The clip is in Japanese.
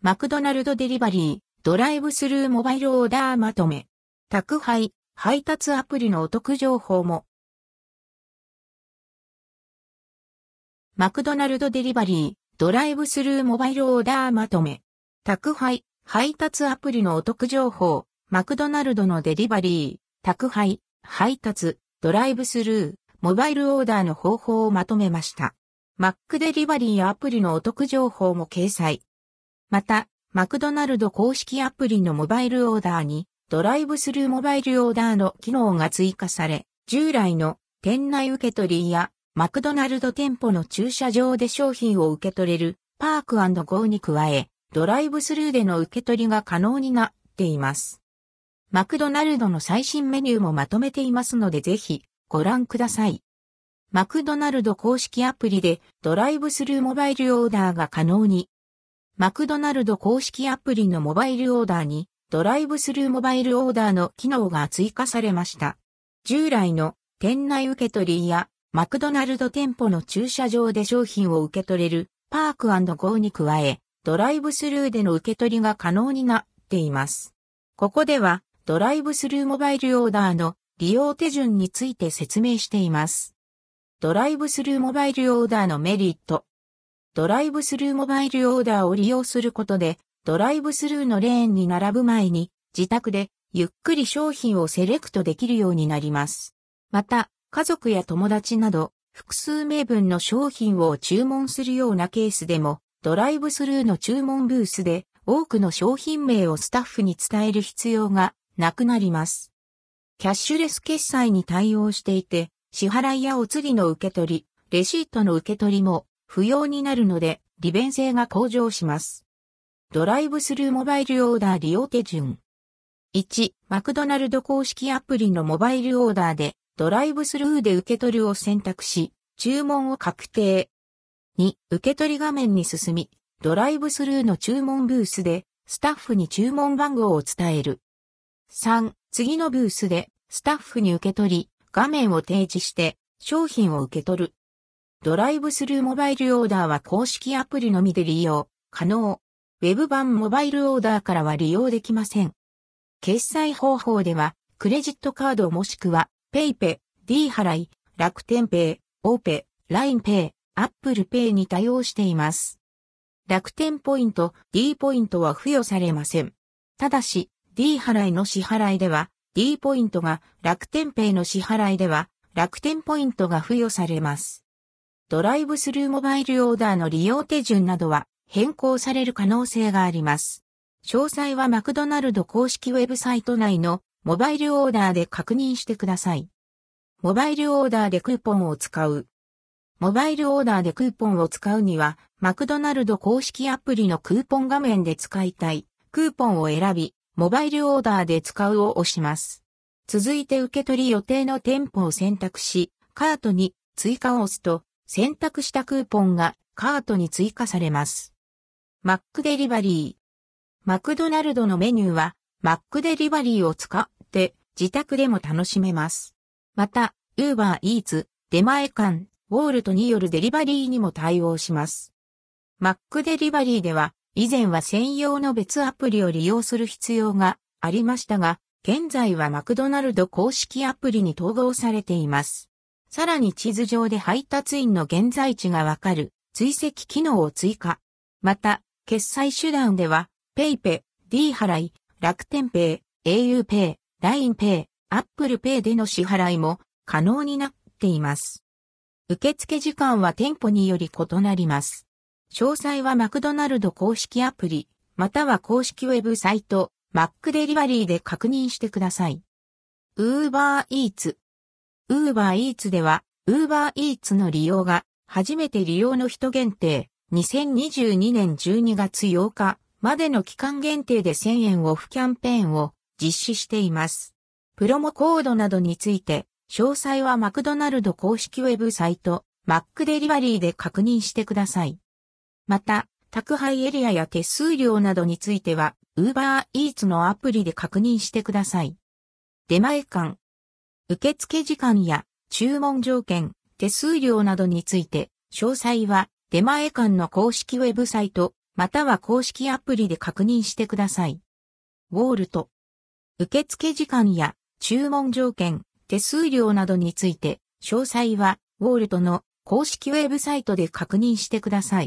マクドナルドデリバリー、ドライブスルーモバイルオーダーまとめ。宅配、配達アプリのお得情報も。マクドナルドデリバリー、ドライブスルーモバイルオーダーまとめ。宅配、配達アプリのお得情報。マクドナルドのデリバリー、宅配、配達、ドライブスルー、モバイルオーダーの方法をまとめました。マックデリバリーアプリのお得情報も掲載。また、マクドナルド公式アプリのモバイルオーダーに、ドライブスルーモバイルオーダーの機能が追加され、従来の店内受け取りやマクドナルド店舗の駐車場で商品を受け取れるパークゴーに加え、ドライブスルーでの受け取りが可能になっています。マクドナルドの最新メニューもまとめていますのでぜひご覧ください。マクドナルド公式アプリでドライブスルーモバイルオーダーが可能に。マクドナルド公式アプリのモバイルオーダーにドライブスルーモバイルオーダーの機能が追加されました。従来の店内受け取りやマクドナルド店舗の駐車場で商品を受け取れるパークゴーに加え、ドライブスルーでの受け取りが可能になっています。ここでは、ドライブスルーモバイルオーダーの利用手順について説明しています。ドライブスルーモバイルオーダーのメリット。ドライブスルーモバイルオーダーを利用することで、ドライブスルーのレーンに並ぶ前に、自宅でゆっくり商品をセレクトできるようになります。また、家族や友達など複数名分の商品を注文するようなケースでもドライブスルーの注文ブースで多くの商品名をスタッフに伝える必要がなくなります。キャッシュレス決済に対応していて支払いやお釣りの受け取り、レシートの受け取りも不要になるので利便性が向上します。ドライブスルーモバイルオーダー利用手順。1、マクドナルド公式アプリのモバイルオーダーでドライブスルーで受け取るを選択し、注文を確定。2、受け取り画面に進み、ドライブスルーの注文ブースで、スタッフに注文番号を伝える。3、次のブースで、スタッフに受け取り、画面を提示して、商品を受け取る。ドライブスルーモバイルオーダーは公式アプリのみで利用、可能。ウェブ版モバイルオーダーからは利用できません。決済方法では、クレジットカードもしくは PayPay、D 払い、楽天ペイ、 au PAY、 LINE Pay、 Apple Pay に対応しています。楽天ポイント、D ポイントは付与されません。ただし、D 払いの支払いでは、D ポイントが楽天ペイの支払いでは、楽天ポイントが付与されます。ドライブスルーモバイルオーダーの利用手順などは変更される可能性があります。詳細はマクドナルド公式ウェブサイト内のモバイルオーダーで確認してください。モバイルオーダーでクーポンを使う。モバイルオーダーでクーポンを使うには、マクドナルド公式アプリのクーポン画面で使いたい、クーポンを選び、モバイルオーダーで使うを押します。続いて受け取り予定の店舗を選択し、カートに追加を押すと、選択したクーポンがカートに追加されます。マックデリバリー。マクドナルドのメニューはマックデリバリーを使って自宅でも楽しめます。また、ウーバーイーツ、出前館、ウォールトによるデリバリーにも対応します。マックデリバリーでは、以前は専用の別アプリを利用する必要がありましたが、現在はマクドナルド公式アプリに統合されています。さらに地図上で配達員の現在地がわかる追跡機能を追加。また、決済手段では、PayPay、D 払い、楽天ペイ、auPay、LINEPay、Apple Pay での支払いも可能になっています。受付時間は店舗により異なります。詳細はマクドナルド公式アプリ、または公式ウェブサイト、マックデリバリーで確認してください。ウーバーイーツ。ウーバーイーツでは、ウーバーイーツの利用が初めて利用の人限定、2022年12月8日までの期間限定で1000円オフキャンペーンを実施しています。プロモコードなどについて、詳細はマクドナルド公式ウェブサイト、マックデリバリーで確認してください。また、宅配エリアや手数料などについては、ウーバーイーツのアプリで確認してください。出前館。受付時間や注文条件、手数料などについて、詳細は出前館の公式ウェブサイト、または公式アプリで確認してください。ウォールト。受付時間や注文条件、手数料などについて、詳細はウォールトの公式ウェブサイトで確認してください。